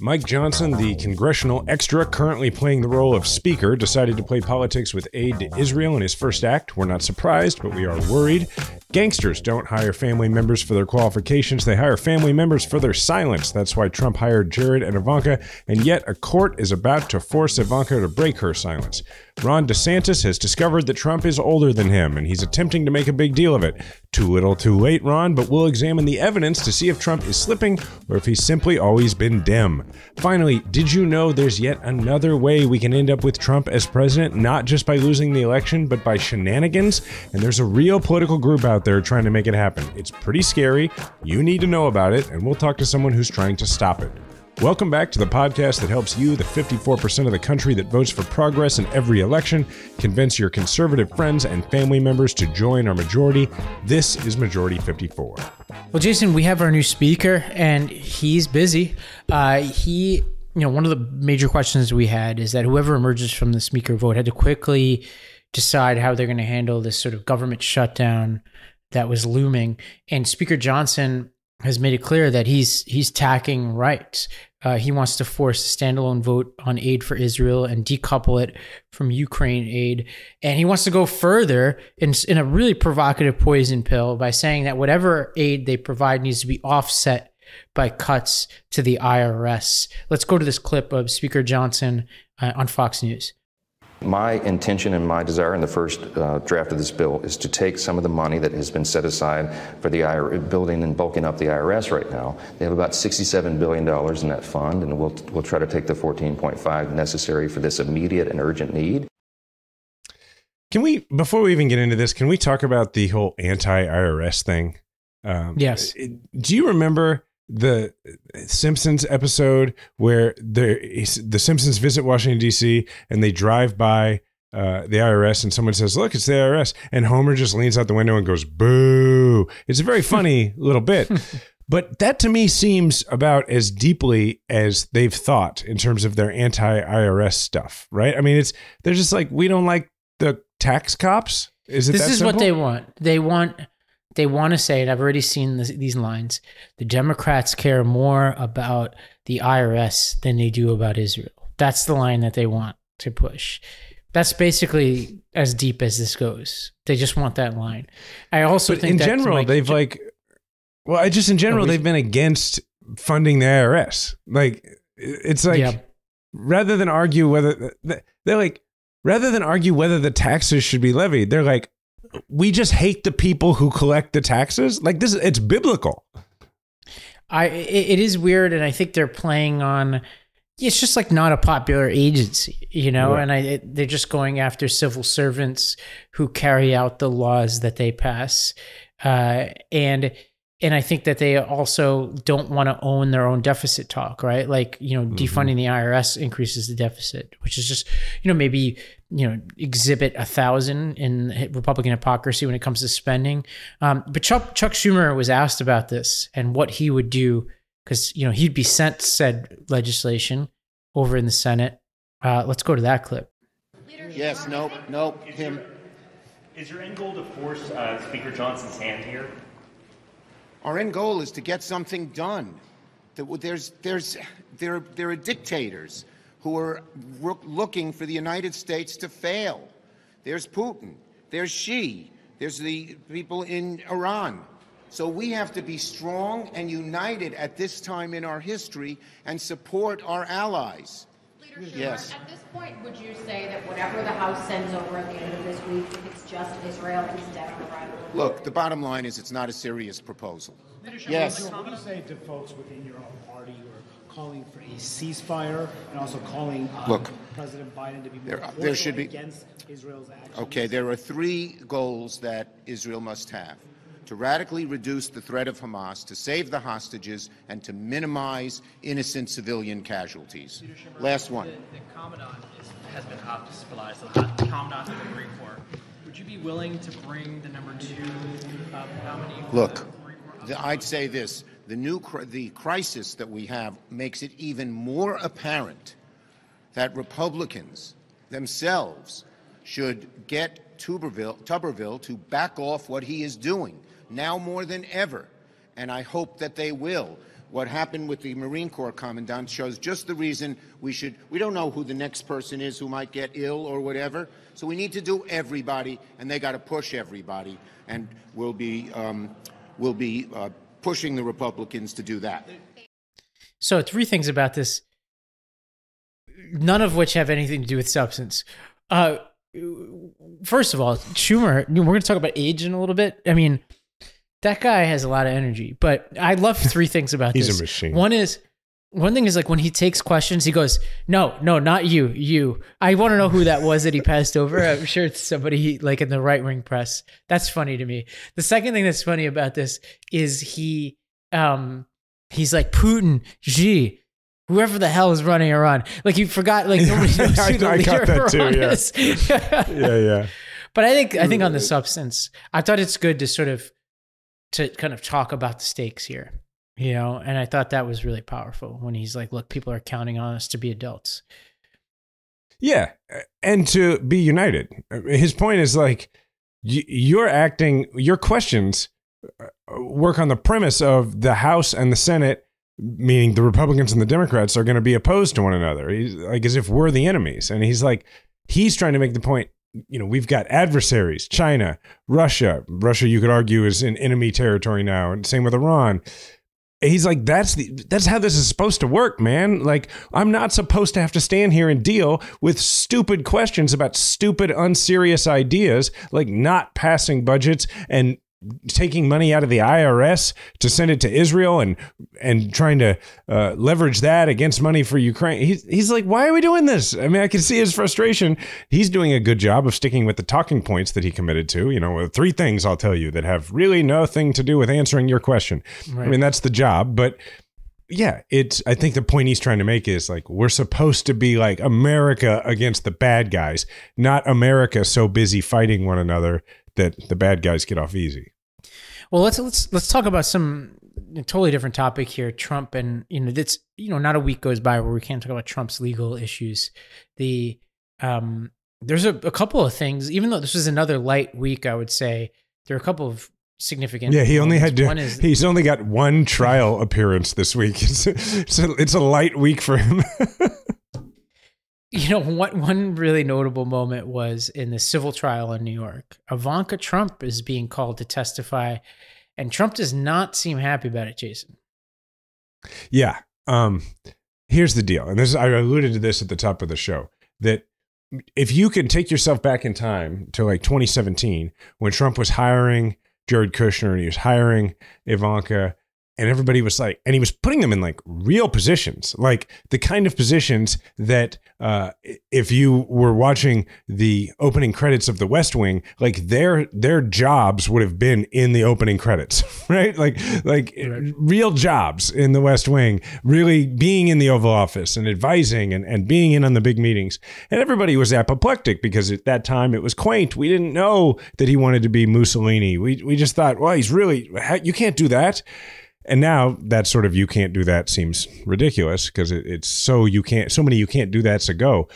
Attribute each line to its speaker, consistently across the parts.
Speaker 1: Mike Johnson, the congressional extra currently playing the role of Speaker, decided to play politics with aid to Israel in his first act. We're not surprised, but we are worried. Gangsters don't hire family members for their qualifications, they hire family members for their silence. That's why Trump hired Jared and Ivanka, and yet a court is about to force Ivanka to break her silence. Ron DeSantis has discovered that Trump is older than him, and he's attempting to make a big deal of it. Too little, too late, Ron, but we'll examine the evidence to see if Trump is slipping or if he's simply always been dim. Finally, did you know there's yet another way we can end up with Trump as president, not just by losing the election, but by shenanigans? And there's a real political group out there trying to make it happen. It's pretty scary. You need to know about it, and we'll talk to someone who's trying to stop it. Welcome back to the podcast that helps you, the 54% of the country that votes for progress in every election, convince your conservative friends and family members to join our majority. This is Majority 54.
Speaker 2: Well, Jason, we have our new speaker, and he's busy. Uh, he, you know, one of the major questions we had is that whoever emerges from the speaker vote had to quickly decide how they're going to handle this sort of government shutdown that was looming. And Speaker Johnson has made it clear that he's he's tacking right. Uh, he wants to force a standalone vote on aid for Israel and decouple it from Ukraine aid. And he wants to go further in, in a really provocative poison pill by saying that whatever aid they provide needs to be offset by cuts to the IRS. Let's go to this clip of Speaker Johnson uh, on Fox News.
Speaker 3: My intention and my desire in the first uh, draft of this bill is to take some of the money that has been set aside for the IRS, building and bulking up the IRS right now. They have about $67 billion in that fund, and we'll, we'll try to take the 14.5 necessary for this immediate and urgent need.
Speaker 1: Can we, before we even get into this, can we talk about the whole anti IRS thing?
Speaker 2: Um, yes.
Speaker 1: Do you remember the Simpsons episode where the the Simpsons visit Washington D.C. and they drive by uh, the IRS and someone says, "Look, it's the IRS," and Homer just leans out the window and goes, "Boo!" It's a very funny little bit. But that to me seems about as deeply as they've thought in terms of their anti IRS stuff, right? I mean, it's they're just like we don't like the tax cops. Is it?
Speaker 2: This is
Speaker 1: simple?
Speaker 2: what they want. They want they want to say, and I've already seen this, these lines the Democrats care more about the IRS than they do about Israel. That's the line that they want to push. That's basically as deep as this goes. They just want that line. I also
Speaker 1: but
Speaker 2: think
Speaker 1: in general,
Speaker 2: Mike,
Speaker 1: they've like, well, I just in general, they've been against funding the IRS. Like, it's like, yeah. rather than argue whether they're like, rather than argue whether the taxes should be levied, they're like, we just hate the people who collect the taxes. Like this, it's biblical.
Speaker 2: I it is weird, and I think they're playing on. It's just like not a popular agency, you know, right. and I it, they're just going after civil servants who carry out the laws that they pass, uh, and and I think that they also don't want to own their own deficit talk, right? Like, you know, mm-hmm. defunding the IRS increases the deficit, which is just, you know, maybe, you know, exhibit a thousand in Republican hypocrisy when it comes to spending. Um, but Chuck, Chuck Schumer was asked about this and what he would do because, you know, he'd be sent said legislation over in the Senate. Uh, let's go to that clip.
Speaker 4: Yes, nope, nope, him.
Speaker 5: Is your end goal to force uh, Speaker Johnson's hand here?
Speaker 4: Our end goal is to get something done. There's, there's, there, there are dictators who are looking for the United States to fail. There's Putin. There's Xi. There's the people in Iran. So we have to be strong and united at this time in our history and support our allies.
Speaker 6: Leader yes. At this point, would you say that whatever the House sends over at the end of this week, if it's just Israel, is dead on arrival?
Speaker 4: Look, the bottom line is it's not a serious proposal.
Speaker 7: Leadership,
Speaker 4: yes.
Speaker 7: What do you say to folks within your own party who are calling for a ceasefire and also calling um,
Speaker 4: Look,
Speaker 7: President Biden to be
Speaker 4: more there, there should be,
Speaker 7: against Israel's actions?
Speaker 4: Okay, there are three goals that Israel must have to radically reduce the threat of Hamas, to save the hostages, and to minimize innocent civilian casualties. Last one.
Speaker 8: The, the commandant is, has been hospitalized, so the commandant of the Marine Corps. Would you be willing to bring the number two uh, nominee?
Speaker 4: Look, the, I'd say this: the new the crisis that we have makes it even more apparent that Republicans themselves should get Tuberville, Tuberville to back off what he is doing now more than ever, and I hope that they will. what happened with the Marine Corps commandant shows just the reason we should. We don't know who the next person is who might get ill or whatever. So we need to do everybody, and they got to push everybody. And we'll be um, we'll be uh, pushing the Republicans to do that.
Speaker 2: So three things about this, none of which have anything to do with substance. Uh, first of all, Schumer. We're going to talk about age in a little bit. I mean, that guy has a lot of energy. But I love three things about
Speaker 1: He's
Speaker 2: this.
Speaker 1: a machine.
Speaker 2: One is one thing is like when he takes questions, he goes, "No, no, not you, you." I want to know who that was that he passed over. I'm sure it's somebody like in the right wing press. That's funny to me. The second thing that's funny about this is he, um, he's like Putin, Xi. Whoever the hell is running Iran, like you forgot, like nobody knows
Speaker 1: I-
Speaker 2: who the
Speaker 1: I
Speaker 2: leader
Speaker 1: got that too,
Speaker 2: Iran
Speaker 1: yeah.
Speaker 2: is.
Speaker 1: Yeah, yeah.
Speaker 2: But I think I think on the substance, I thought it's good to sort of to kind of talk about the stakes here, you know. And I thought that was really powerful when he's like, "Look, people are counting on us to be adults."
Speaker 1: Yeah, and to be united. His point is like you're acting. Your questions uh, work on the premise of the House and the Senate, meaning the Republicans and the Democrats, are going to be opposed to one another. He's like as if we're the enemies, and he's like he's trying to make the point. You know, we've got adversaries: China, Russia. Russia, you could argue, is in enemy territory now, and same with Iran he's like that's the that's how this is supposed to work man. Like i'm not supposed to have to stand here and deal with stupid questions about stupid unserious ideas like not passing budgets and taking money out of the IRS to send it to Israel and and trying to uh, leverage that against money for Ukraine. He's he's like, why are we doing this? I mean, I can see his frustration. He's doing a good job of sticking with the talking points that he committed to. You know, three things I'll tell you that have really nothing to do with answering your question. I mean, that's the job, but yeah, it's I think the point he's trying to make is like we're supposed to be like America against the bad guys, not America so busy fighting one another that the bad guys get off easy.
Speaker 2: Well, let's let's let's talk about some totally different topic here. Trump and you know, that's you know, not a week goes by where we can't talk about Trump's legal issues. The um, there's a, a couple of things. Even though this was another light week, I would say there are a couple of significant.
Speaker 1: Yeah, he only had to.
Speaker 2: One is
Speaker 1: he's only got one trial appearance this week. It's a, it's a, it's a light week for him.
Speaker 2: you know what one really notable moment was in the civil trial in New York. Ivanka Trump is being called to testify, and Trump does not seem happy about it. Jason.
Speaker 1: Yeah. Um, here's the deal, and this I alluded to this at the top of the show that if you can take yourself back in time to like 2017 when Trump was hiring Jared Kushner and he was hiring Ivanka. And everybody was like, and he was putting them in like real positions, like the kind of positions that uh, if you were watching the opening credits of The West Wing, like their their jobs would have been in the opening credits, right? Like like real jobs in The West Wing, really being in the Oval Office and advising and, and being in on the big meetings. And everybody was apoplectic because at that time it was quaint. We didn't know that he wanted to be Mussolini. We we just thought, well, he's really you can't do that. And now that sort of you can't do that seems ridiculous because it, it's so you can't so many you can't do that's a go.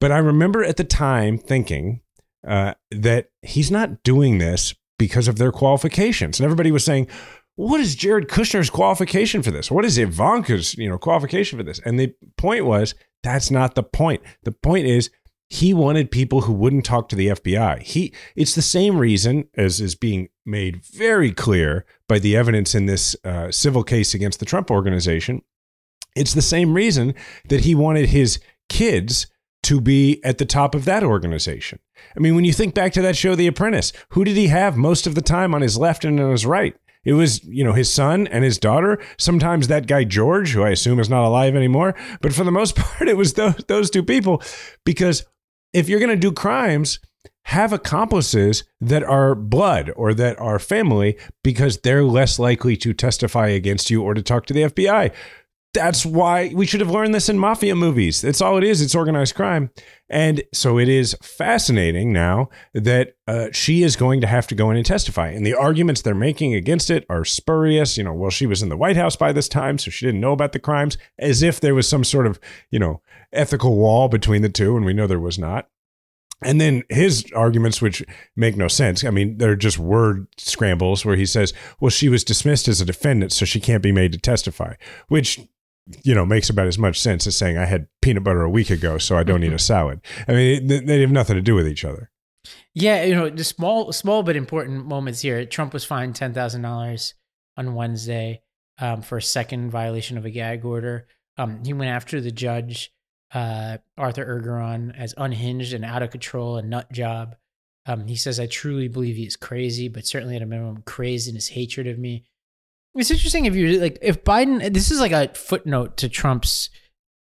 Speaker 1: But I remember at the time thinking uh, that he's not doing this because of their qualifications, and everybody was saying, "What is Jared Kushner's qualification for this? What is Ivanka's you know qualification for this?" And the point was that's not the point. The point is he wanted people who wouldn't talk to the FBI. He it's the same reason as is being made very clear by the evidence in this uh, civil case against the Trump organization. It's the same reason that he wanted his kids to be at the top of that organization. I mean, when you think back to that show, The Apprentice, who did he have most of the time on his left and on his right? It was, you know, his son and his daughter. Sometimes that guy George, who I assume is not alive anymore. But for the most part, it was those, those two people. Because if you're going to do crimes, have accomplices that are blood or that are family because they're less likely to testify against you or to talk to the FBI. That's why we should have learned this in mafia movies. That's all it is. It's organized crime. And so it is fascinating now that uh, she is going to have to go in and testify. And the arguments they're making against it are spurious. You know, well, she was in the White House by this time, so she didn't know about the crimes, as if there was some sort of, you know, ethical wall between the two. And we know there was not. And then his arguments, which make no sense. I mean, they're just word scrambles where he says, well, she was dismissed as a defendant, so she can't be made to testify, which, you know, makes about as much sense as saying I had peanut butter a week ago, so I don't
Speaker 2: Mm-hmm.
Speaker 1: need a salad. I mean, they, they have nothing to do with each other.
Speaker 2: Yeah, you know, the small, small but important moments here. Trump was fined ten thousand dollars on Wednesday um, for a second violation of a gag order. Um, he went after the judge, uh, Arthur Engoron, as unhinged and out of control, a nut job. Um, he says, "I truly believe he is crazy, but certainly at a minimum, crazy in his hatred of me." It's interesting if you like if Biden. This is like a footnote to Trump's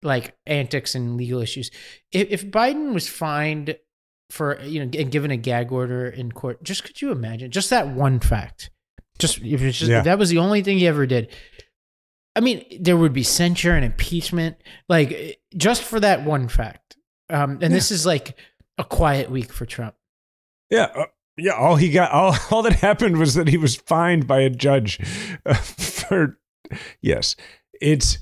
Speaker 2: like antics and legal issues. If, if Biden was fined for you know and given a gag order in court, just could you imagine just that one fact? Just if it's just
Speaker 1: Yeah.
Speaker 2: if that was the only thing he ever did. I mean, there would be censure and impeachment, like just for that one fact. Um, and this is like a quiet week for Trump.
Speaker 1: Yeah. Uh, yeah. All he got, all, all that happened was that he was fined by a judge uh, for, yes, it's,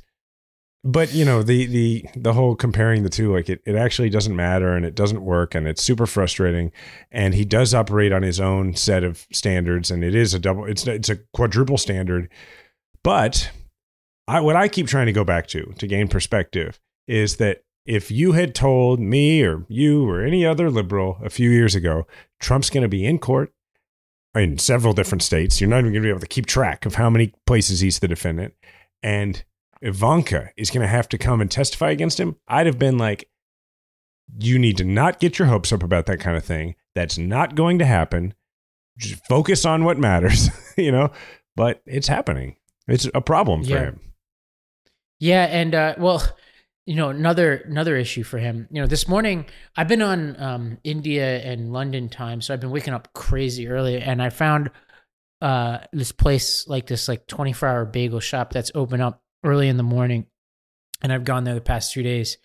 Speaker 1: but you know, the, the, the whole comparing the two, like it, it actually doesn't matter and it doesn't work and it's super frustrating. And he does operate on his own set of standards and it is a double, it's, it's a quadruple standard. But I, what I keep trying to go back to, to gain perspective is that if you had told me or you or any other liberal a few years ago, Trump's going to be in court in several different states, you're not even going to be able to keep track of how many places he's the defendant. And Ivanka is going to have to come and testify against him. I'd have been like, you need to not get your hopes up about that kind of thing. That's not going to happen. Just focus on what matters, you know? But it's happening. It's a problem for
Speaker 2: Yeah.
Speaker 1: him.
Speaker 2: Yeah, and uh, well, you know, another another issue for him. You know, this morning I've been on um, India and London time, so I've been waking up crazy early, and I found uh, this place like this like twenty four hour bagel shop that's open up early in the morning, and I've gone there the past two days.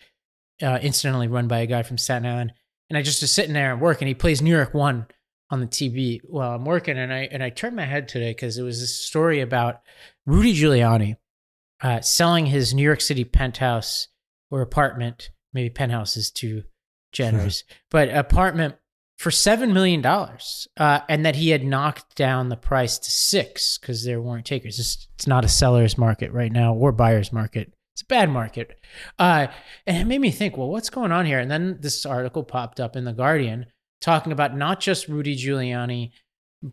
Speaker 2: Uh, incidentally run by a guy from Staten Island, and I just was sitting there and working. He plays New York One on the TV while I'm working, and I and I turned my head today because it was this story about Rudy Giuliani uh, selling his New York City penthouse or apartment. Maybe penthouse is too generous, but apartment for seven million dollars, uh, and that he had knocked down the price to six because there weren't takers. It's, it's not a seller's market right now or buyer's market. It's a bad market, uh, and it made me think, well, what's going on here? And then this article popped up in the Guardian talking about not just Rudy Giuliani,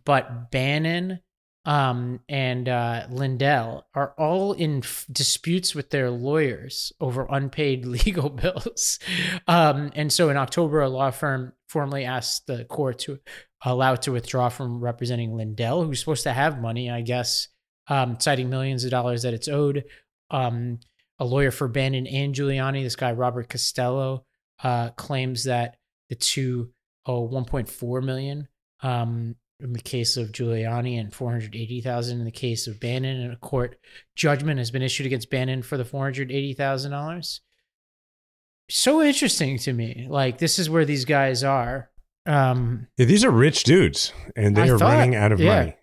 Speaker 2: but Bannon um, and uh, Lindell are all in f- disputes with their lawyers over unpaid legal bills. Um, and so in October, a law firm formally asked the court to allow it to withdraw from representing Lindell, who's supposed to have money, I guess, um, citing millions of dollars that it's owed. Um, a lawyer for Bannon and Giuliani, this guy Robert Costello, uh, claims that the two owe 1.4 million. Um, in the case of Giuliani and 480,000 in the case of Bannon and a court judgment has been issued against Bannon for the $480,000. So interesting to me. Like this is where these guys are. Um
Speaker 1: Yeah, these are rich dudes, and they
Speaker 2: I
Speaker 1: are
Speaker 2: thought-
Speaker 1: running out of
Speaker 2: yeah.
Speaker 1: money.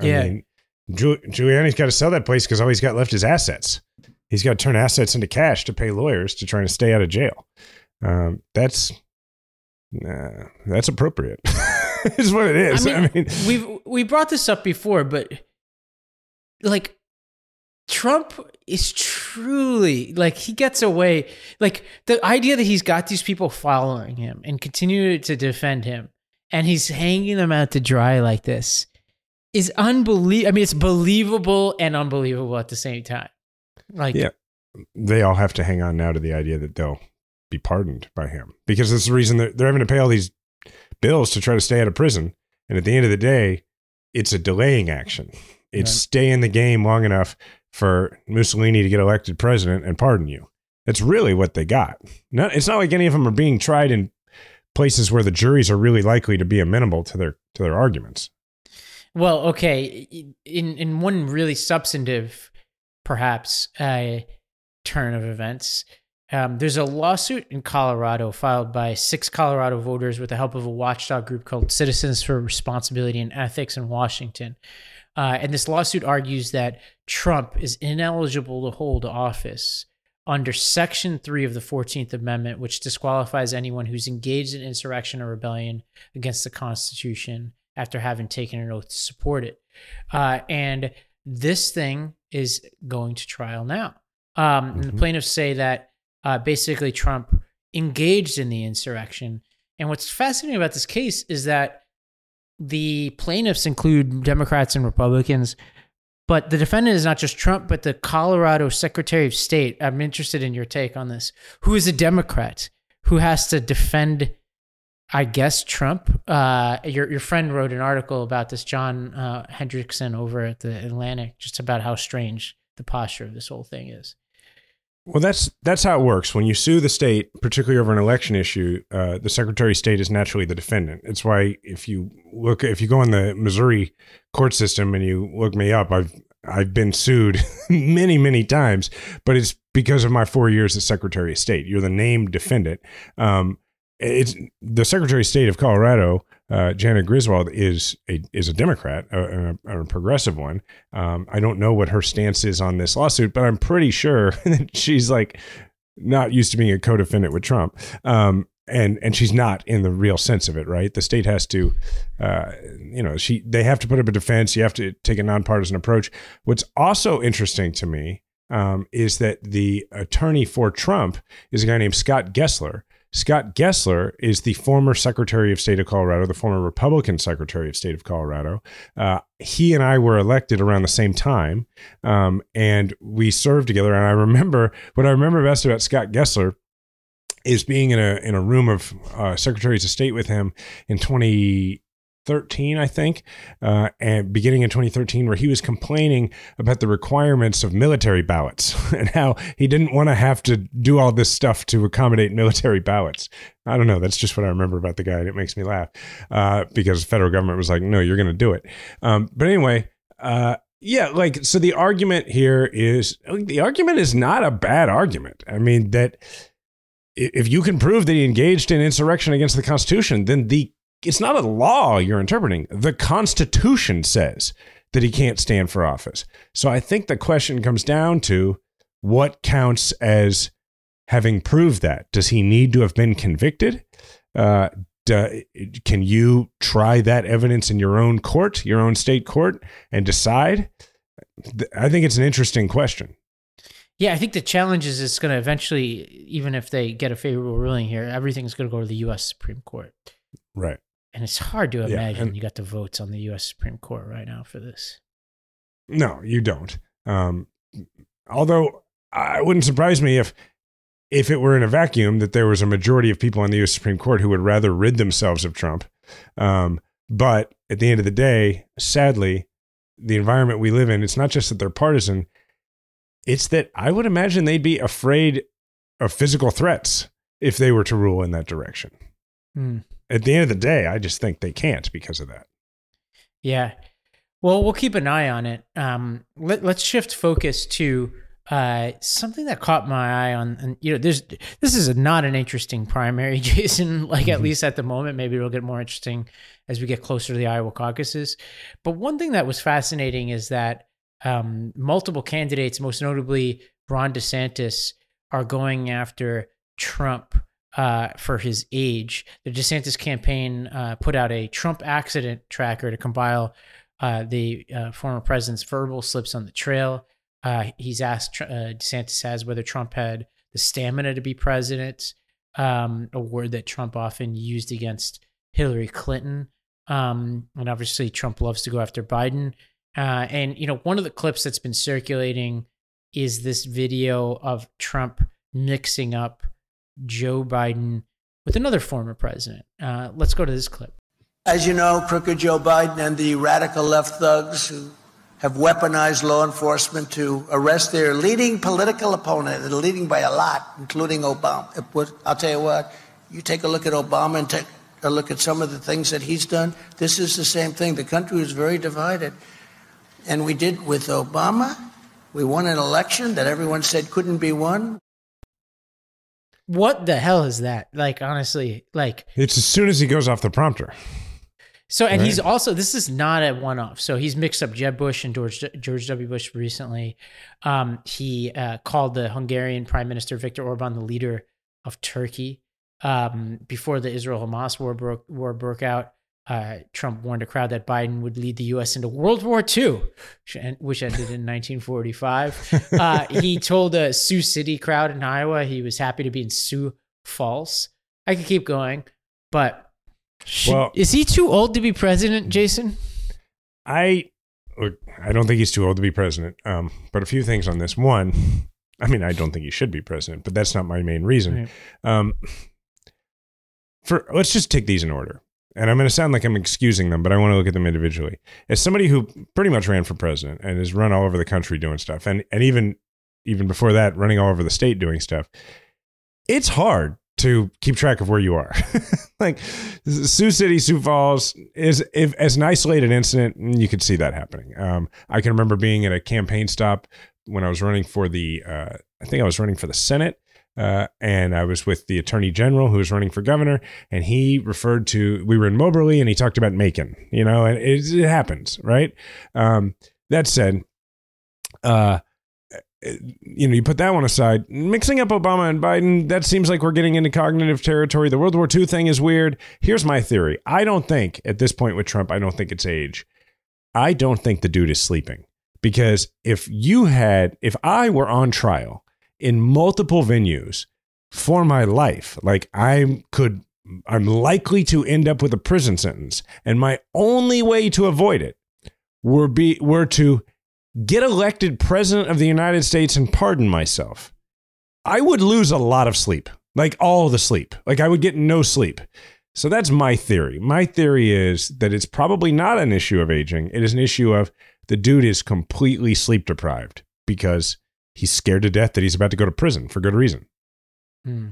Speaker 1: I
Speaker 2: Yeah.
Speaker 1: mean, Giul- Giuliani's got to sell that place because all he's got left is assets. He's got to turn assets into cash to pay lawyers to try to stay out of jail. Um, that's nah, that's appropriate. is what it is. I mean,
Speaker 2: we've we brought this up before, but like Trump is truly like he gets away. Like the idea that he's got these people following him and continue to defend him, and he's hanging them out to dry like this is unbelievable. I mean, it's believable and unbelievable at the same time. Like,
Speaker 1: Yeah. they all have to hang on now to the idea that they'll be pardoned by him because that's the reason they're, they're having to pay all these bills to try to stay out of prison. And at the end of the day, it's a delaying action. It's
Speaker 2: Right.
Speaker 1: stay in the game long enough for Mussolini to get elected president and pardon you. That's really what they got. No, it's not like any of them are being tried in places where the juries are really likely to be amenable to their to their arguments.
Speaker 2: Well, okay. In in one really substantive, perhaps, uh, turn of events, um, there's a lawsuit in Colorado filed by six Colorado voters with the help of a watchdog group called Citizens for Responsibility and Ethics in Washington. Uh, and this lawsuit argues that Trump is ineligible to hold office under Section 3 of the 14th Amendment, which disqualifies anyone who's engaged in insurrection or rebellion against the Constitution after having taken an oath to support it. Uh, and this thing is going to trial now. Um, and the plaintiffs say that uh, basically Trump engaged in the insurrection. And what's fascinating about this case is that the plaintiffs include Democrats and Republicans, but the defendant is not just Trump, but the Colorado Secretary of State. I'm interested in your take on this. Who is a Democrat who has to defend, I guess, Trump? Uh, your your friend wrote an article about this, John uh, Hendrickson, over at the Atlantic, just about how strange the posture of this whole thing is.
Speaker 1: Well, that's that's how it works. When you sue the state, particularly over an election issue, uh, the Secretary of State is naturally the defendant. It's why if you look, if you go in the Missouri court system and you look me up, I've I've been sued many many times, but it's because of my four years as Secretary of State. You're the named defendant. Um, it's the Secretary of State of Colorado, uh, Janet Griswold, is a is a Democrat, a, a, a progressive one. Um, I don't know what her stance is on this lawsuit, but I'm pretty sure that she's like not used to being a co-defendant with Trump. Um, and and she's not in the real sense of it, right? The state has to, uh, you know, she they have to put up a defense. You have to take a nonpartisan approach. What's also interesting to me um, is that the attorney for Trump is a guy named Scott Gessler. Scott Gessler is the former Secretary of State of Colorado, the former Republican Secretary of State of Colorado. Uh, he and I were elected around the same time, um, and we served together. And I remember what I remember best about Scott Gessler is being in a in a room of uh, secretaries of state with him in 2013, I think, uh, and beginning in 2013, where he was complaining about the requirements of military ballots and how he didn't want to have to do all this stuff to accommodate military ballots. I don't know. That's just what I remember about the guy, and it makes me laugh uh, because the federal government was like, "No, you're going to do it." Um, but anyway. Uh, yeah, like so the argument here is the argument is not a bad argument. I mean that if you can prove that he engaged in insurrection against the Constitution, then the it's not a law you're interpreting. The Constitution says that he can't stand for office. So I think the question comes down to what counts as having proved that. Does he need to have been convicted? Uh, do, can you try that evidence in your own court, your own state court, and decide? I think it's an interesting question.
Speaker 2: Yeah, I think the challenge is it's going to eventually, even if they get a favorable ruling here, everything's going to go to the U.S. Supreme Court.
Speaker 1: Right.
Speaker 2: And it's hard to
Speaker 1: Yeah,
Speaker 2: imagine
Speaker 1: and-
Speaker 2: you got the votes on the U.S. Supreme Court right now for this.
Speaker 1: No, you don't. Um, although I wouldn't surprise me if if it were in a vacuum that there was a majority of people on the U.S. Supreme Court who would rather rid themselves of Trump. Um, but at the end of the day, sadly, the environment we live in, it's not just that they're partisan, it's that I would imagine they'd be afraid of physical threats if they were to rule in that direction.
Speaker 2: Hmm.
Speaker 1: At the end of the day, I just think they can't because of that.
Speaker 2: Yeah. Well, we'll keep an eye on it. Um, let, let's shift focus to uh, something that caught my eye on. And, you know, there's this is a, not an interesting primary, Jason. Like at least at the moment, maybe it'll get more interesting as we get closer to the Iowa caucuses. But one thing that was fascinating is that um, multiple candidates, most notably Ron DeSantis, are going after Trump uh, for his age. The DeSantis campaign uh, put out a Trump accident tracker to compile uh, the uh, former president's verbal slips on the trail. Uh, he's asked uh, DeSantis has whether Trump had the stamina to be president, um, a word that Trump often used against Hillary Clinton. Um, and obviously, Trump loves to go after Biden. And you know, one of the clips that's been circulating is this video of Trump mixing up Joe Biden with another former president. Uh, let's go to this clip.
Speaker 9: As you know, crooked Joe Biden and the radical left thugs who have weaponized law enforcement to arrest their leading political opponent, and leading by a lot, including Obama. I'll tell you what, you take a look at Obama and take a look at some of the things that he's done. This is the same thing. The country is very divided. And we did with Obama. We won an election that everyone said couldn't be won.
Speaker 2: What the hell is that? Like, honestly, like,
Speaker 1: It's as soon as he goes off the prompter.
Speaker 2: So, and
Speaker 1: Right.
Speaker 2: he's also this is not a one-off. So he's mixed up Jeb Bush and George George W. Bush recently. Um, he uh, called the Hungarian Prime Minister Viktor Orban the leader of Turkey. Um, before the Israel Hamas war broke war broke out, uh, Trump warned a crowd that Biden would lead the U.S. into World War II, which ended in 1945. Uh, he told a Sioux City crowd in Iowa he was happy to be in Sioux Falls. I could keep going, but should-
Speaker 1: Well-
Speaker 2: is he too old to be president, Jason?
Speaker 1: I I don't think he's too old to be president. Um, but a few things on this. One, I mean, I don't think he should be president, but that's not my main reason. Um, for let's just take these in order. And I'm going to sound like I'm excusing them, but I want to look at them individually. As somebody who pretty much ran for president and has run all over the country doing stuff, and and even even before that, running all over the state doing stuff, it's hard to keep track of where you are. like Sioux City, Sioux Falls is if, as an isolated incident, you could see that happening. Um, I can remember being at a campaign stop when I was running for the, uh, I think I was running for the Senate. Uh, and I was with the attorney general who was running for governor, and he referred to we were in Moberly, and he talked about Macon, you know, and it, it happens, right? Um, that said, uh, you know, you put that one aside. Mixing up Obama and Biden, that seems like we're getting into cognitive territory. The World War II thing is weird. Here's my theory. I don't think at this point with Trump, I don't think it's age. I don't think the dude is sleeping because if you had, if I were on trial in multiple venues for my life, like I could, I'm likely to end up with a prison sentence, and my only way to avoid it were be were to get elected president of the United States and pardon myself, I would lose a lot of sleep, like all the sleep. Like I would get no sleep. So that's my theory. My theory is that it's probably not an issue of aging. It is an issue of the dude is completely sleep deprived because he's scared to death that he's about to go to prison for good reason.
Speaker 2: Hmm.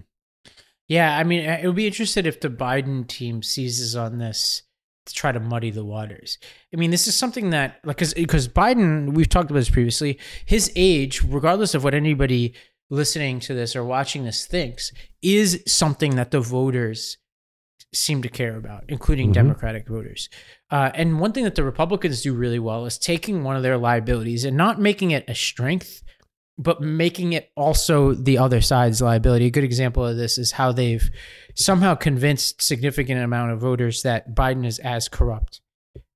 Speaker 2: Yeah, I mean, it would be interesting if the Biden team seizes on this to try to muddy the waters. I mean, this is something that, like, because because Biden, we've talked about this previously. His age, regardless of what anybody listening to this or watching this thinks, is something that the voters seem to care about, including
Speaker 1: Mhm.
Speaker 2: Democratic voters. Uh, and one thing that the Republicans do really well is taking one of their liabilities and not making it a strength, but making it also the other side's liability. A good example of this is how they've somehow convinced significant amount of voters that Biden is as corrupt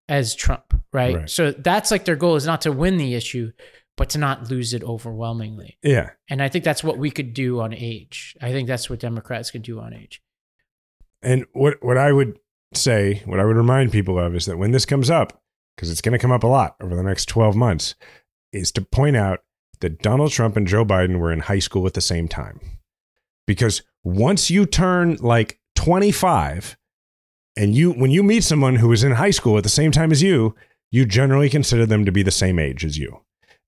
Speaker 2: as Trump, right?
Speaker 1: Right.
Speaker 2: So that's like their goal is not to win the issue, but to not lose it overwhelmingly.
Speaker 1: Yeah.
Speaker 2: And I think that's what we could do on age. I think that's what Democrats could do on age.
Speaker 1: And what what I would say, what I would remind people of is that when this comes up, because it's going to come up a lot over the next 12 months, is to point out that Donald Trump and Joe Biden were in high school at the same time. Because once you turn like 25 and you when you meet someone who was in high school at the same time as you, you generally consider them to be the same age as you.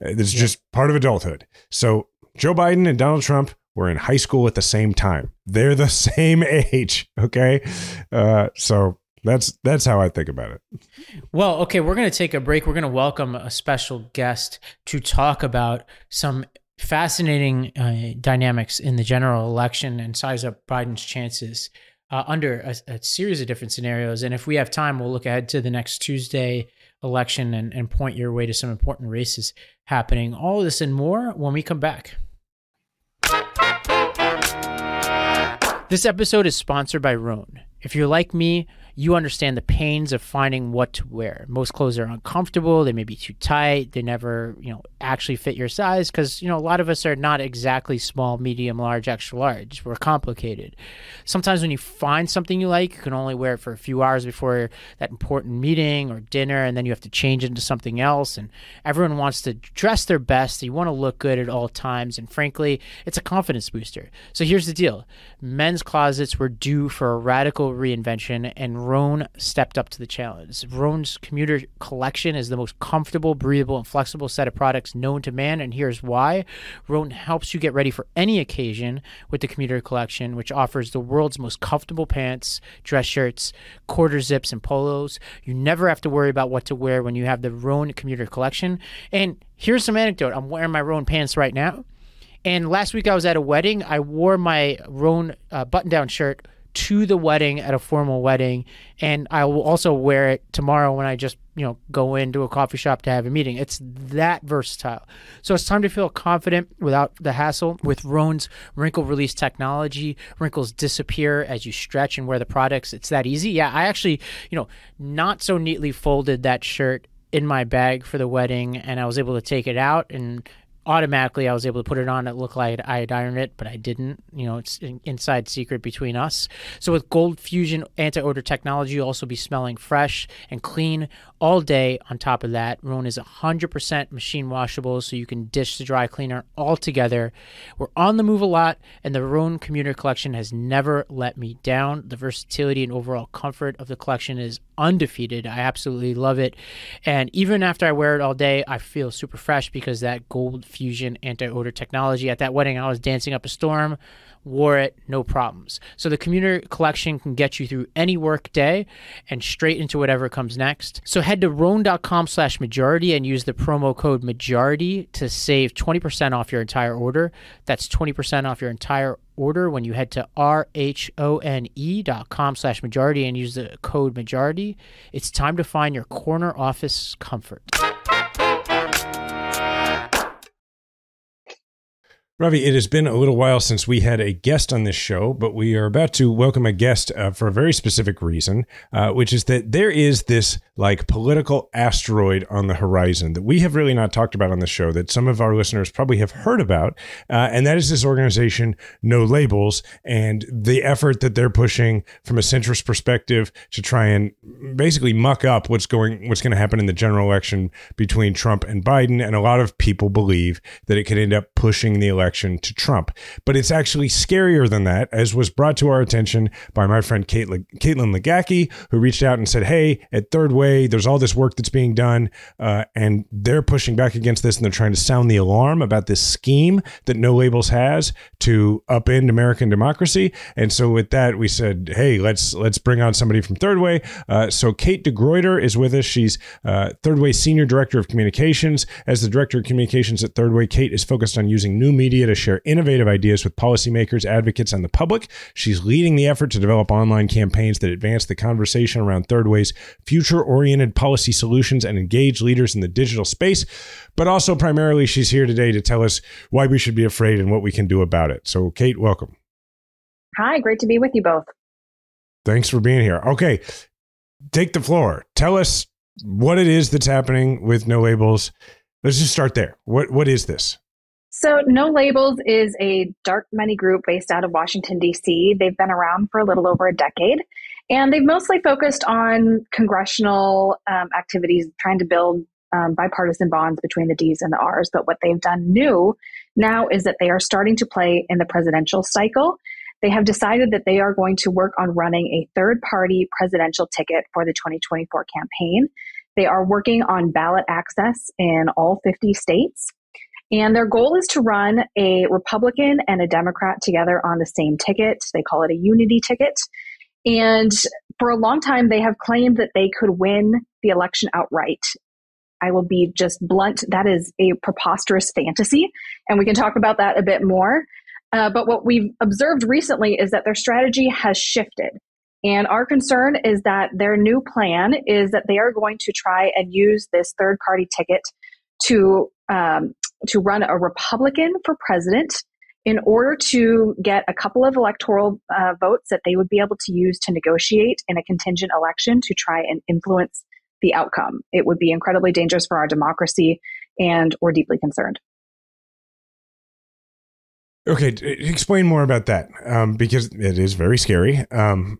Speaker 1: Uh, It's just part of adulthood. So Joe Biden and Donald Trump were in high school at the same time. They're the same age. Okay. Uh, so that's that's how I think about it.
Speaker 2: Well, okay, we're going to take a break. We're going to welcome a special guest to talk about some fascinating uh, dynamics in the general election and size up Biden's chances uh, under a, a series of different scenarios. And if we have time, we'll look ahead to the next Tuesday election and, and point your way to some important races happening. All this and more when we come back. This episode is sponsored by Rhone. If you're like me, you understand the pains of finding what to wear. Most clothes are uncomfortable, they may be too tight, they never, you know, actually fit your size cuz you know, a lot of us are not exactly small, medium, large, extra large. We're complicated. Sometimes when you find something you like, you can only wear it for a few hours before that important meeting or dinner and then you have to change into something else and everyone wants to dress their best, you want to look good at all times and frankly, it's a confidence booster. So here's the deal. Men's closets were due for a radical reinvention and Rhone stepped up to the challenge. Rhone's commuter collection is the most comfortable, breathable, and flexible set of products known to man, and here's why. Rhone helps you get ready for any occasion with the commuter collection, which offers the world's most comfortable pants, dress shirts, quarter zips, and polos. You never have to worry about what to wear when you have the Rhone commuter collection. And here's some anecdote. I'm wearing my Rhone pants right now. And last week I was at a wedding. I wore my Rhone uh, button down shirt to the wedding at a formal wedding, and I will also wear it tomorrow when I just you know go into a coffee shop to have a meeting. It's that versatile. So it's time to feel confident without the hassle with Rhone's wrinkle release technology. Wrinkles disappear as you stretch and wear the products. It's that easy. Yeah, I actually you know not so neatly folded that shirt in my bag for the wedding and I was able to take it out and automatically I was able to put it on. It looked like I had ironed it, but I didn't. You know, it's an inside secret between us. So with Gold Fusion anti-odor technology, you'll also be smelling fresh and clean all day. On top of that, Rhone is 100% machine washable, so you can dish the dry cleaner all together. We're on the move a lot, and the Rhone Commuter Collection has never let me down. The versatility and overall comfort of the collection is undefeated. I absolutely love it. And even after I wear it all day, I feel super fresh because that Gold anti odor technology. At that wedding, I was dancing up a storm, wore it, no problems. So the commuter collection can get you through any work day and straight into whatever comes next. So head to rhone.com slash majority and use the promo code majority to save 20% off your entire order. That's 20% off your entire order when you head to r-h-o-n-e dot com slash majority and use the code majority. It's time to find your corner office comfort.
Speaker 1: Ravi, it has been a little while since we had a guest on this show, but we are about to welcome a guest uh, for a very specific reason, uh, which is that there is this like political asteroid on the horizon that we have really not talked about on the show that some of our listeners probably have heard about, uh, and that is this organization, No Labels, and the effort that they're pushing from a centrist perspective to try and basically muck up what's going what's going to happen in the general election between Trump and Biden, and a lot of people believe that it could end up pushing the election election to Trump. But it's actually scarier than that, as was brought to our attention by my friend Caitlin, Caitlin Legacki, who reached out and said, Hey, at Third Way, there's all this work that's being done, uh, and they're pushing back against this and they're trying to sound the alarm about this scheme that No Labels has to upend American democracy. And so with that, we said, Hey, let's let's bring on somebody from Third Way. Uh, so Kate deGruyter is with us. She's uh, Third Way Senior Director of Communications. As the Director of Communications at Third Way, Kate is focused on using new media media to share innovative ideas with policymakers, advocates, and the public. She's leading the effort to develop online campaigns that advance the conversation around Third Way's future oriented policy solutions and engage leaders in the digital space. But also, primarily, she's here today to tell us why we should be afraid and what we can do about it. So, Kate, welcome.
Speaker 10: Hi, great to be with you both.
Speaker 1: Thanks for being here. Okay, take the floor. Tell us what it is that's happening with no labels. Let's just start there. What what is this?
Speaker 10: So, No Labels is a dark money group based out of Washington, D.C. They've been around for a little over a decade, and they've mostly focused on congressional um, activities, trying to build um, bipartisan bonds between the D's and the R's. But what they've done new now is that they are starting to play in the presidential cycle. They have decided that they are going to work on running a third party presidential ticket for the 2024 campaign. They are working on ballot access in all 50 states. And their goal is to run a Republican and a Democrat together on the same ticket. They call it a unity ticket. And for a long time, they have claimed that they could win the election outright. I will be just blunt. That is a preposterous fantasy. And we can talk about that a bit more. Uh, but what we've observed recently is that their strategy has shifted. And our concern is that their new plan is that they are going to try and use this third party ticket to um, to run a Republican for president in order to get a couple of electoral uh, votes that they would be able to use to negotiate in a contingent election to try and influence the outcome. It would be incredibly dangerous for our democracy, and we're deeply concerned.
Speaker 1: Okay, explain more about that um, because it is very scary. Um,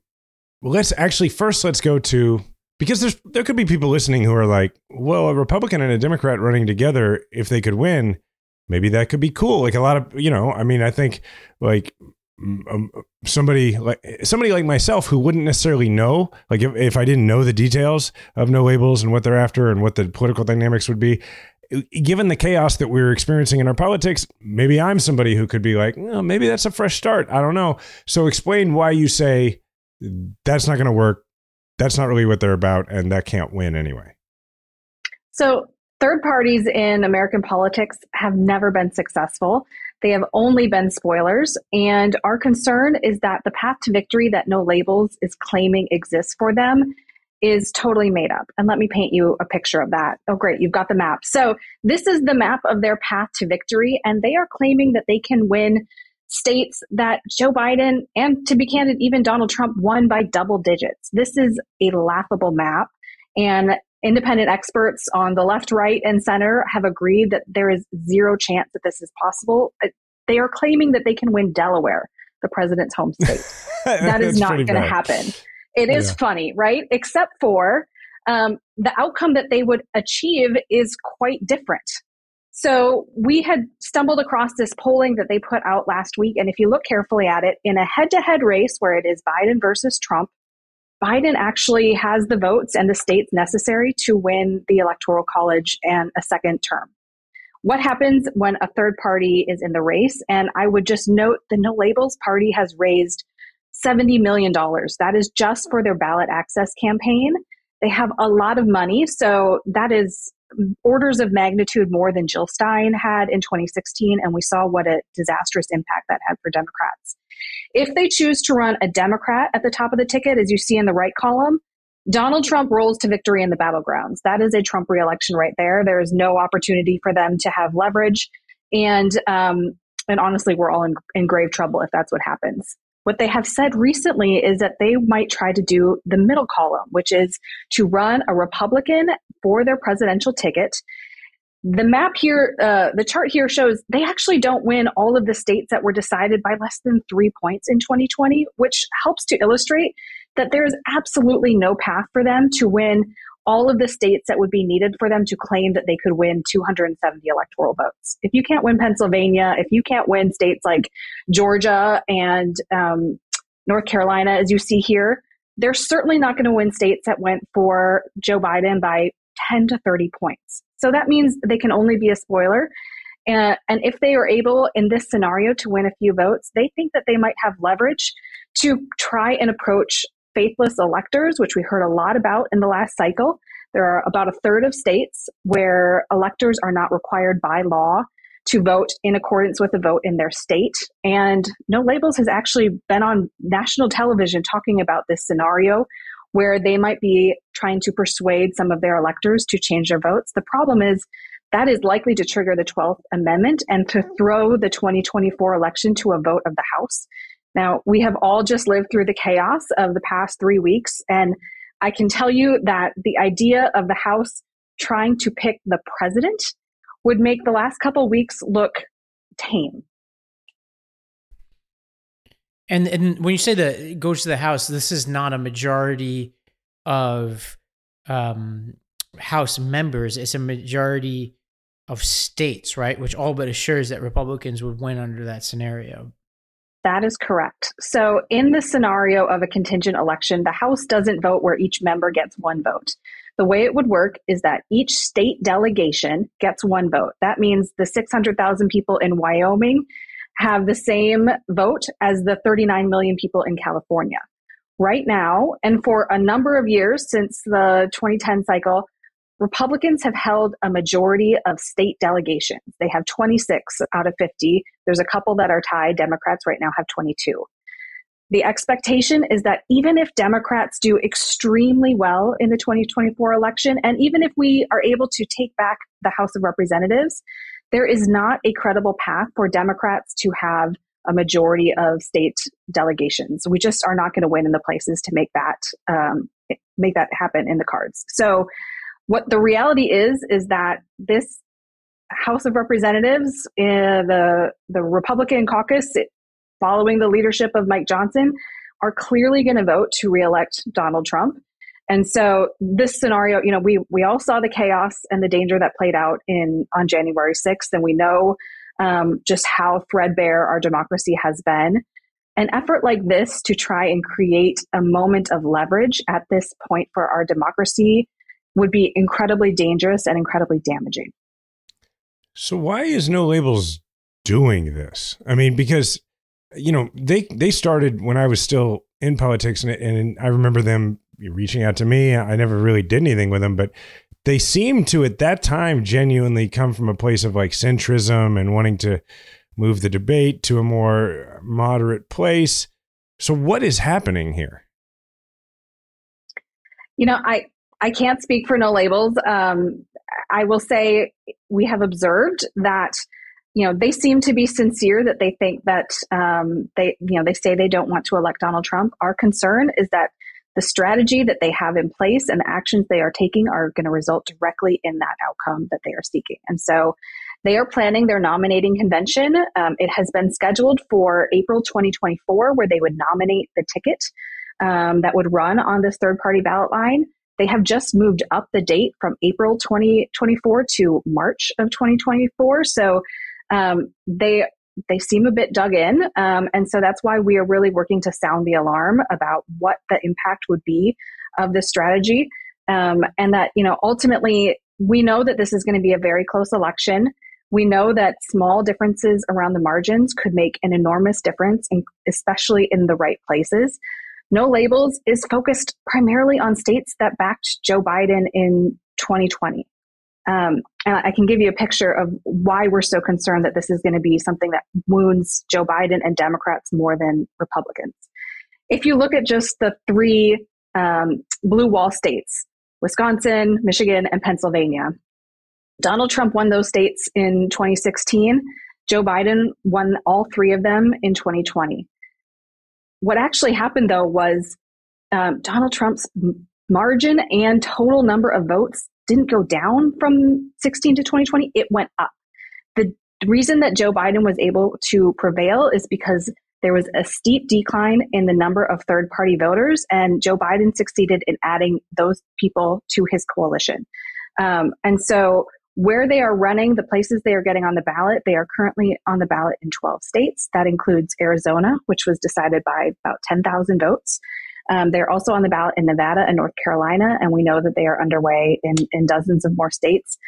Speaker 1: let's actually first let's go to because there's there could be people listening who are like, well, a Republican and a Democrat running together, if they could win, maybe that could be cool. Like a lot of you know, I mean, I think like um, somebody like somebody like myself who wouldn't necessarily know, like if, if I didn't know the details of no labels and what they're after and what the political dynamics would be, given the chaos that we're experiencing in our politics, maybe I'm somebody who could be like, oh, maybe that's a fresh start. I don't know. So explain why you say that's not going to work that's not really what they're about, and that can't win anyway.
Speaker 10: So, third parties in American politics have never been successful. They have only been spoilers. And our concern is that the path to victory that No Labels is claiming exists for them is totally made up. And let me paint you a picture of that. Oh, great. You've got the map. So this is the map of their path to victory. And they are claiming that they can win states that Joe Biden and to be candid, even Donald Trump won by double digits. This is a laughable map. And independent experts on the left, right, and center have agreed that there is zero chance that this is possible. Uh, they are claiming that they can win Delaware, the president's home state. that is not going to happen. It is yeah. funny, right? Except for um, the outcome that they would achieve is quite different. So we had stumbled across this polling that they put out last week. And if you look carefully at it, in a head to head race where it is Biden versus Trump, Biden actually has the votes and the states necessary to win the Electoral College and a second term. What happens when a third party is in the race? And I would just note the No Labels Party has raised $70 million. That is just for their ballot access campaign. They have a lot of money. So that is orders of magnitude more than Jill Stein had in 2016. And we saw what a disastrous impact that had for Democrats. If they choose to run a Democrat at the top of the ticket, as you see in the right column, Donald Trump rolls to victory in the battlegrounds. That is a Trump reelection right there. There is no opportunity for them to have leverage. And, um, and honestly, we're all in, in grave trouble if that's what happens. What they have said recently is that they might try to do the middle column, which is to run a Republican for their presidential ticket. The map here, uh, the chart here shows they actually don't win all of the states that were decided by less than three points in 2020, which helps to illustrate that there is absolutely no path for them to win all of the states that would be needed for them to claim that they could win 270 electoral votes. If you can't win Pennsylvania, if you can't win states like Georgia and um, North Carolina, as you see here, they're certainly not going to win states that went for Joe Biden by 10 to 30 points. So that means they can only be a spoiler. And, and if they are able in this scenario to win a few votes, they think that they might have leverage to try and approach faithless electors, which we heard a lot about in the last cycle. There are about a third of states where electors are not required by law to vote in accordance with the vote in their state. And No Labels has actually been on national television talking about this scenario where they might be trying to persuade some of their electors to change their votes. The problem is that is likely to trigger the 12th Amendment and to throw the 2024 election to a vote of the House. Now, we have all just lived through the chaos of the past three weeks, and I can tell you that the idea of the House trying to pick the president would make the last couple weeks look tame.
Speaker 2: And and when you say that it goes to the House, this is not a majority of um, House members; it's a majority of states, right? Which all but assures that Republicans would win under that scenario.
Speaker 10: That is correct. So, in the scenario of a contingent election, the House doesn't vote where each member gets one vote. The way it would work is that each state delegation gets one vote. That means the 600,000 people in Wyoming have the same vote as the 39 million people in California. Right now, and for a number of years since the 2010 cycle, Republicans have held a majority of state delegations. They have 26 out of 50. There's a couple that are tied. Democrats right now have 22. The expectation is that even if Democrats do extremely well in the 2024 election, and even if we are able to take back the House of Representatives, there is not a credible path for Democrats to have a majority of state delegations. We just are not going to win in the places to make that um, make that happen in the cards. So what the reality is is that this House of Representatives, uh, the the Republican caucus, following the leadership of Mike Johnson, are clearly going to vote to reelect Donald Trump. And so this scenario, you know, we we all saw the chaos and the danger that played out in on January 6th, and we know um, just how threadbare our democracy has been. An effort like this to try and create a moment of leverage at this point for our democracy would be incredibly dangerous and incredibly damaging.
Speaker 1: So why is No Labels doing this? I mean, because you know they they started when I was still in politics, and, and I remember them reaching out to me. I never really did anything with them, but they seemed to at that time genuinely come from a place of like centrism and wanting to move the debate to a more moderate place. So, what is happening here?
Speaker 10: You know, I I can't speak for no labels. Um, I will say we have observed that you know they seem to be sincere that they think that um, they you know they say they don't want to elect Donald Trump. Our concern is that the strategy that they have in place and the actions they are taking are going to result directly in that outcome that they are seeking. And so they are planning their nominating convention. Um, it has been scheduled for April 2024, where they would nominate the ticket um, that would run on this third party ballot line. They have just moved up the date from April 2024 to March of 2024. So um, they they seem a bit dug in. Um, and so that's why we are really working to sound the alarm about what the impact would be of this strategy. Um, and that, you know, ultimately, we know that this is going to be a very close election. We know that small differences around the margins could make an enormous difference, in, especially in the right places. No Labels is focused primarily on states that backed Joe Biden in 2020. Um, and I can give you a picture of why we're so concerned that this is going to be something that wounds Joe Biden and Democrats more than Republicans. If you look at just the three um, blue wall states, Wisconsin, Michigan, and Pennsylvania, Donald Trump won those states in 2016. Joe Biden won all three of them in 2020. What actually happened, though, was um, Donald Trump's margin and total number of votes didn't go down from 16 to 2020, it went up. The reason that Joe Biden was able to prevail is because there was a steep decline in the number of third party voters, and Joe Biden succeeded in adding those people to his coalition. Um, and so, where they are running, the places they are getting on the ballot, they are currently on the ballot in 12 states. That includes Arizona, which was decided by about 10,000 votes. Um, they're also on the ballot in Nevada and North Carolina, and we know that they are underway in, in dozens of more states.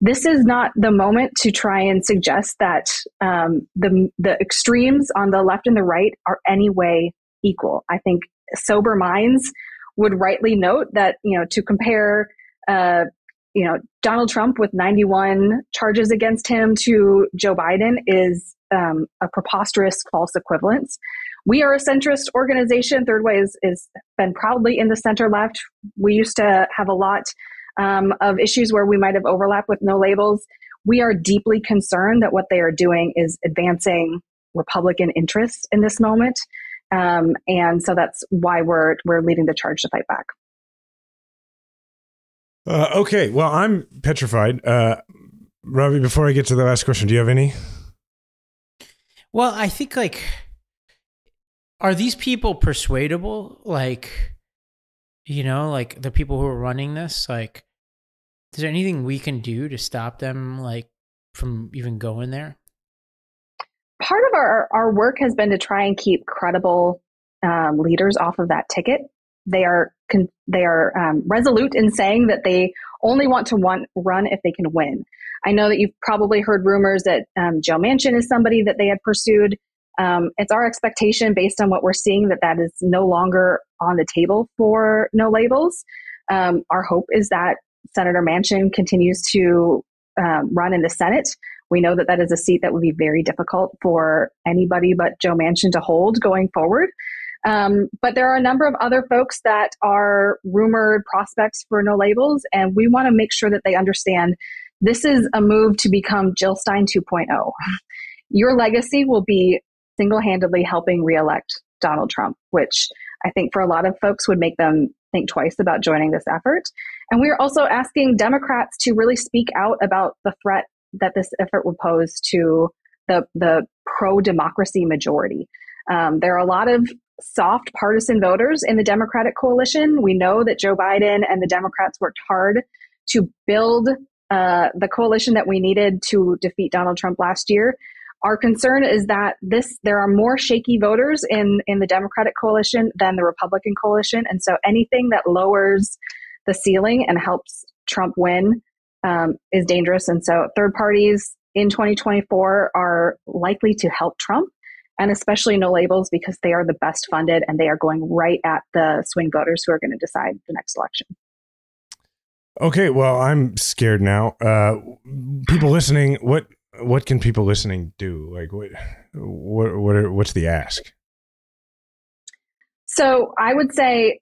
Speaker 10: This is not the moment to try and suggest that um, the the extremes on the left and the right are any way equal. I think sober minds would rightly note that you know to compare uh, you know Donald Trump with 91 charges against him to Joe Biden is um, a preposterous false equivalence we are a centrist organization. Third Way is, is been proudly in the center left. We used to have a lot um, of issues where we might have overlap with no labels. We are deeply concerned that what they are doing is advancing Republican interests in this moment. Um, and so that's why we're we're leading the charge to fight back.
Speaker 1: Uh, okay, well, I'm petrified. Uh, Ravi, before I get to the last question, do you have any?
Speaker 2: Well, I think like are these people persuadable? Like, you know, like the people who are running this, like, is there anything we can do to stop them, like, from even going there?
Speaker 10: Part of our, our work has been to try and keep credible um, leaders off of that ticket. They are con- they are um, resolute in saying that they only want to want, run if they can win. I know that you've probably heard rumors that um, Joe Manchin is somebody that they had pursued. Um, it's our expectation based on what we're seeing that that is no longer on the table for no labels. Um, our hope is that Senator Manchin continues to um, run in the Senate. We know that that is a seat that would be very difficult for anybody but Joe Manchin to hold going forward. Um, but there are a number of other folks that are rumored prospects for no labels, and we want to make sure that they understand this is a move to become Jill Stein 2.0. Your legacy will be single handedly helping reelect Donald Trump, which I think for a lot of folks would make them think twice about joining this effort. And we're also asking Democrats to really speak out about the threat that this effort would pose to the, the pro democracy majority. Um, there are a lot of soft partisan voters in the Democratic coalition. We know that Joe Biden and the Democrats worked hard to build uh, the coalition that we needed to defeat Donald Trump last year. Our concern is that this there are more shaky voters in in the Democratic coalition than the Republican coalition, and so anything that lowers the ceiling and helps Trump win um, is dangerous. And so third parties in 2024 are likely to help Trump, and especially no labels because they are the best funded and they are going right at the swing voters who are going to decide the next election.
Speaker 1: Okay, well, I'm scared now. Uh, people listening, what what can people listening do? Like what what what are, what's the ask?
Speaker 10: So I would say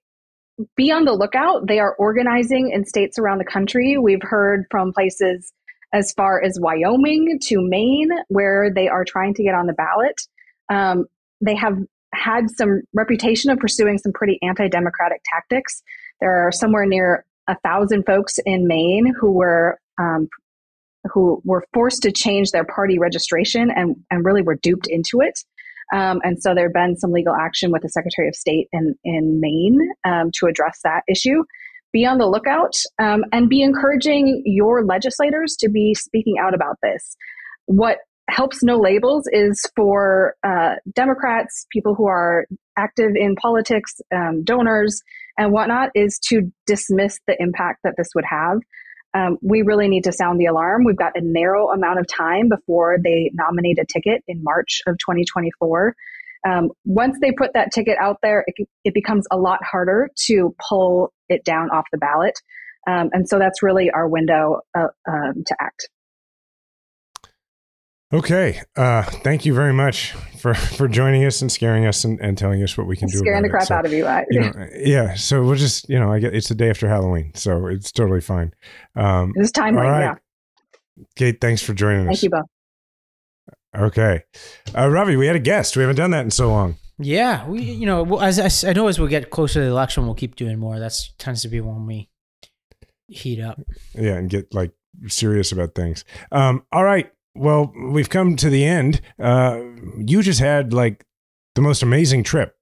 Speaker 10: be on the lookout. They are organizing in states around the country. We've heard from places as far as Wyoming to Maine where they are trying to get on the ballot. Um, they have had some reputation of pursuing some pretty anti-democratic tactics. There are somewhere near a thousand folks in Maine who were um, who were forced to change their party registration and, and really were duped into it. Um, and so there had been some legal action with the Secretary of State in, in Maine um, to address that issue. Be on the lookout um, and be encouraging your legislators to be speaking out about this. What helps no labels is for uh, Democrats, people who are active in politics, um, donors, and whatnot, is to dismiss the impact that this would have. Um, we really need to sound the alarm. We've got a narrow amount of time before they nominate a ticket in March of 2024. Um, once they put that ticket out there, it, it, becomes a lot harder to pull it down off the ballot. Um, and so that's really our window uh, um, to act.
Speaker 1: Okay. Uh, thank you very much for, for joining us and scaring us and, and telling us what we can do.
Speaker 10: Scaring the crap
Speaker 1: so,
Speaker 10: out of you.
Speaker 1: you know, yeah. So we'll just, you know, I get it's the day after Halloween, so it's totally fine. Um,
Speaker 10: it's time right, right.
Speaker 1: yeah. Kate, thanks for joining
Speaker 10: thank
Speaker 1: us.
Speaker 10: Thank you both.
Speaker 1: Okay. Uh, Ravi, we had a guest. We haven't done that in so long.
Speaker 2: Yeah. We, you know, as, as I know as we get closer to the election, we'll keep doing more. That tends to be when we heat up.
Speaker 1: Yeah. And get like serious about things. Um, all right. Well, we've come to the end. Uh, you just had like the most amazing trip.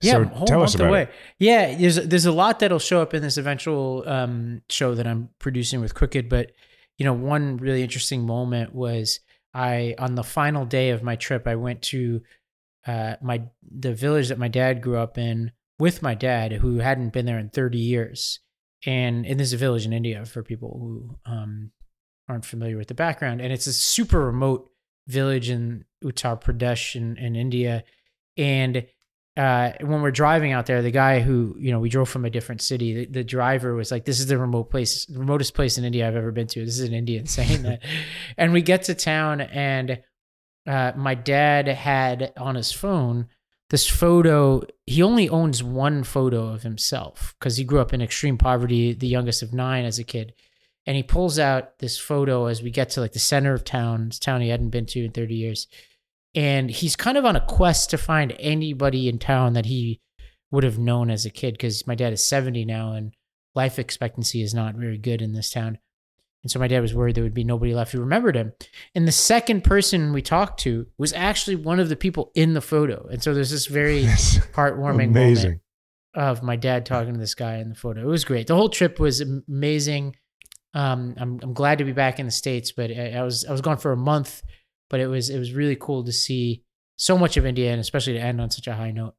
Speaker 2: Yeah,
Speaker 1: so tell us about
Speaker 2: away.
Speaker 1: it.
Speaker 2: Yeah, there's there's a lot that'll show up in this eventual um, show that I'm producing with Crooked, but you know, one really interesting moment was I on the final day of my trip, I went to uh, my the village that my dad grew up in with my dad, who hadn't been there in 30 years, and and this is a village in India for people who um, aren't familiar with the background. And it's a super remote village in Uttar Pradesh in, in India. And uh, when we're driving out there, the guy who, you know, we drove from a different city, the, the, driver was like, this is the remote place, remotest place in India I've ever been to. This is an Indian saying that. and we get to town and uh, my dad had on his phone this photo. He only owns one photo of himself because he grew up in extreme poverty, the youngest of nine as a kid and he pulls out this photo as we get to like the center of town, this town he hadn't been to in 30 years. And he's kind of on a quest to find anybody in town that he would have known as a kid because my dad is 70 now and life expectancy is not very good in this town. And so my dad was worried there would be nobody left who remembered him. And the second person we talked to was actually one of the people in the photo. And so there's this very heartwarming
Speaker 1: Amazing.
Speaker 2: moment of my dad talking to this guy in the photo. It was great. The whole trip was amazing. Um, I'm I'm glad to be back in the states, but I, I, was I was gone for a month, but it was it was really cool to see so much of India, and especially to end on such a high note.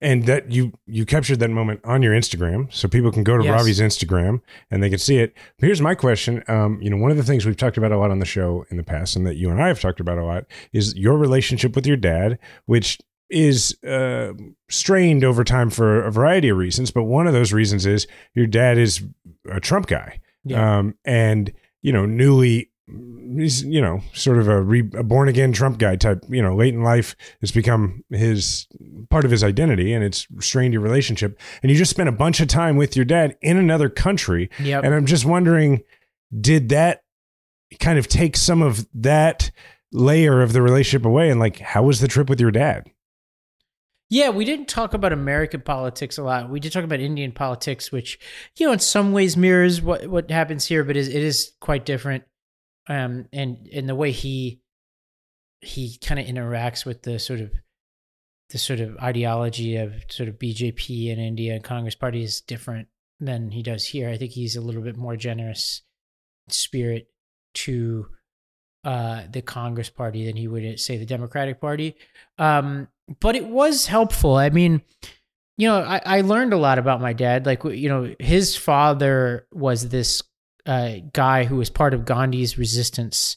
Speaker 1: And that you you captured that moment on your Instagram, so people can go to
Speaker 2: Yes.
Speaker 1: Ravi's Instagram and they can see it. But here's my question: um, You know, one of the things we've talked about a lot on the show in the past, and that you and I have talked about a lot, is your relationship with your dad, which is uh, strained over time for a variety of reasons. But one of those reasons is your dad is a Trump guy,
Speaker 2: Yeah.
Speaker 1: um, and you know, newly. He's, you know, sort of a, re, a born again Trump guy type. You know, late in life, it's become his part of his identity, and it's strained your relationship. And you just spent a bunch of time with your dad in another country,
Speaker 2: Yep.
Speaker 1: and I'm just wondering, did that kind of take some of that layer of the relationship away? And like, how was the trip with your dad?
Speaker 2: Yeah, we didn't talk about American politics a lot. We did talk about Indian politics, which you know in some ways mirrors what what happens here, but it is quite different. Um, and in the way he he kind of interacts with the sort of the sort of ideology of sort of BJP in India and Congress Party is different than he does here. I think he's a little bit more generous spirit to uh, the Congress Party than he would uh, say the Democratic Party. Um, but it was helpful. I mean, you know, I, I learned a lot about my dad. Like, you know, his father was this uh, guy who was part of Gandhi's resistance,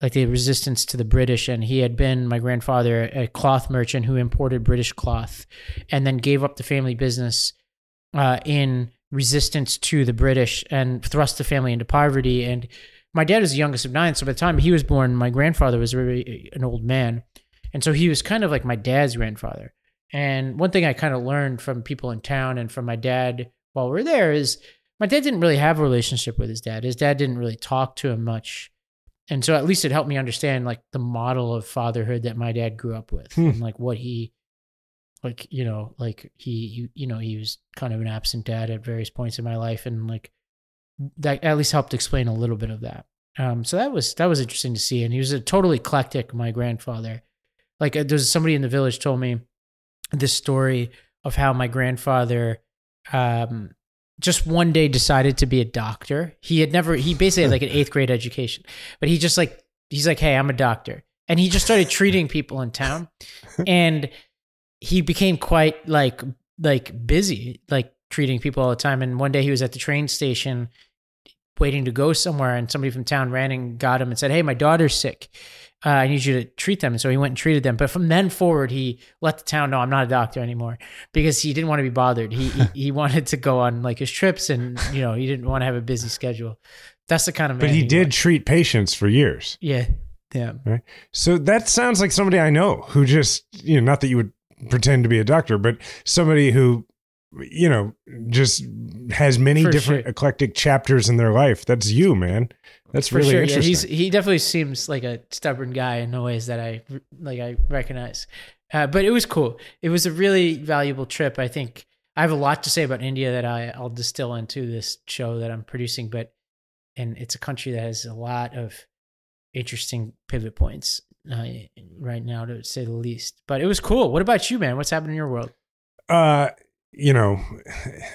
Speaker 2: like the resistance to the British. And he had been, my grandfather, a cloth merchant who imported British cloth and then gave up the family business uh, in resistance to the British and thrust the family into poverty. And my dad was the youngest of nine, so by the time he was born, my grandfather was really an old man, and so he was kind of like my dad's grandfather. And one thing I kind of learned from people in town and from my dad while we were there is my dad didn't really have a relationship with his dad. His dad didn't really talk to him much. And so at least it helped me understand like the model of fatherhood that my dad grew up with
Speaker 1: Hmm.
Speaker 2: and like what he like, you know, like he, he you know, he was kind of an absent dad at various points in my life and like that at least helped explain a little bit of that. Um so that was that was interesting to see and he was a totally eclectic my grandfather. Like uh, there's somebody in the village told me this story of how my grandfather um just one day decided to be a doctor. He had never he basically had like an 8th grade education. But he just like he's like, "Hey, I'm a doctor." And he just started treating people in town. And he became quite like like busy, like treating people all the time. And one day he was at the train station waiting to go somewhere and somebody from town ran and got him and said, "Hey, my daughter's sick. Uh, I need you to treat them." And so he went and treated them. But from then forward, he let the town know I'm not a doctor anymore because he didn't want to be bothered. He he, he wanted to go on like his trips, and you know he didn't want to have a busy schedule. That's the kind of man.
Speaker 1: But he did treat patients for years.
Speaker 2: Yeah, yeah.
Speaker 1: Right. So that sounds like somebody I know who just, you know, not that you would pretend to be a doctor, but somebody who, you know, just has many
Speaker 2: For
Speaker 1: different
Speaker 2: sure.
Speaker 1: eclectic chapters in their life. That's you, man. That's
Speaker 2: For
Speaker 1: really
Speaker 2: sure. Yeah,
Speaker 1: interesting.
Speaker 2: he's he definitely seems like a stubborn guy in the ways that I like I recognize. Uh, but it was cool. It was a really valuable trip. I think I have a lot to say about India that I, I'll distill into this show that I'm producing. But and it's a country that has a lot of interesting pivot points uh, right now, to say the least. But it was cool. What about you, man? What's happening in your world?
Speaker 1: uh you know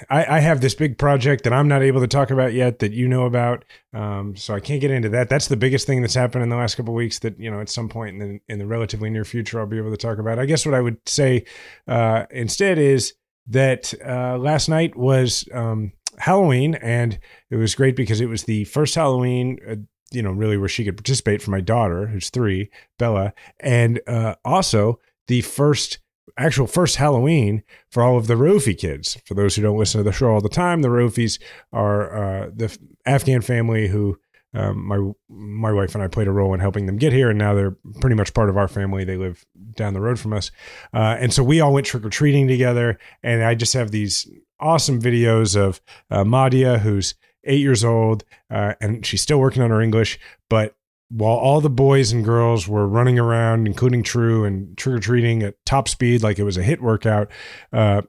Speaker 1: I, I have this big project that i'm not able to talk about yet that you know about um so i can't get into that. That's the biggest thing that's happened in the last couple weeks that you know at some point in the in the relatively near future i'll be able to talk about. I guess what i would say uh instead is that uh last night was um halloween and it was great because it was the first halloween uh, you know really where she could participate for my daughter who's three bella and uh also the first actual first Halloween for all of the Rofi kids. For those who don't listen to the show all the time, the Rofis are uh, the Afghan family who um, my my wife and I played a role in helping them get here, and now they're pretty much part of our family. They live down the road from us, uh, and so we all went trick or treating together. And I just have these awesome videos of uh, Madia, who's eight years old, uh, and she's still working on her English, but while all the boys and girls were running around, including True and trick or treating at top speed, like it was a hit workout, uh,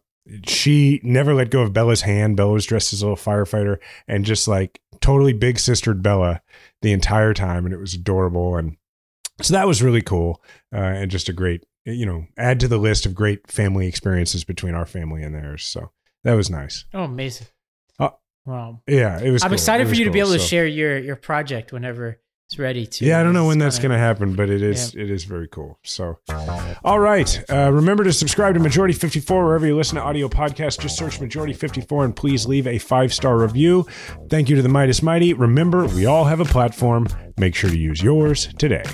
Speaker 1: she never let go of Bella's hand. Bella was dressed as a little firefighter and just like totally big sistered Bella the entire time. And it was adorable. And so that was really cool. Uh, and just a great, you know, add to the list of great family experiences between our family and theirs. So that was nice.
Speaker 2: Oh, amazing!
Speaker 1: Uh,
Speaker 2: wow.
Speaker 1: Yeah, it was.
Speaker 2: I'm
Speaker 1: cool.
Speaker 2: excited
Speaker 1: It
Speaker 2: for you to be
Speaker 1: cool.
Speaker 2: able to share your your project whenever it's ready to.
Speaker 1: Yeah, I don't know when that's going to happen, but it is it is very cool. So, all right, uh, remember to subscribe to Majority Fifty Four wherever you listen to audio podcasts. Just search Majority Fifty Four and please leave a five star review. Thank you to the Meidas Mighty. Remember, we all have a platform. Make sure to use yours today.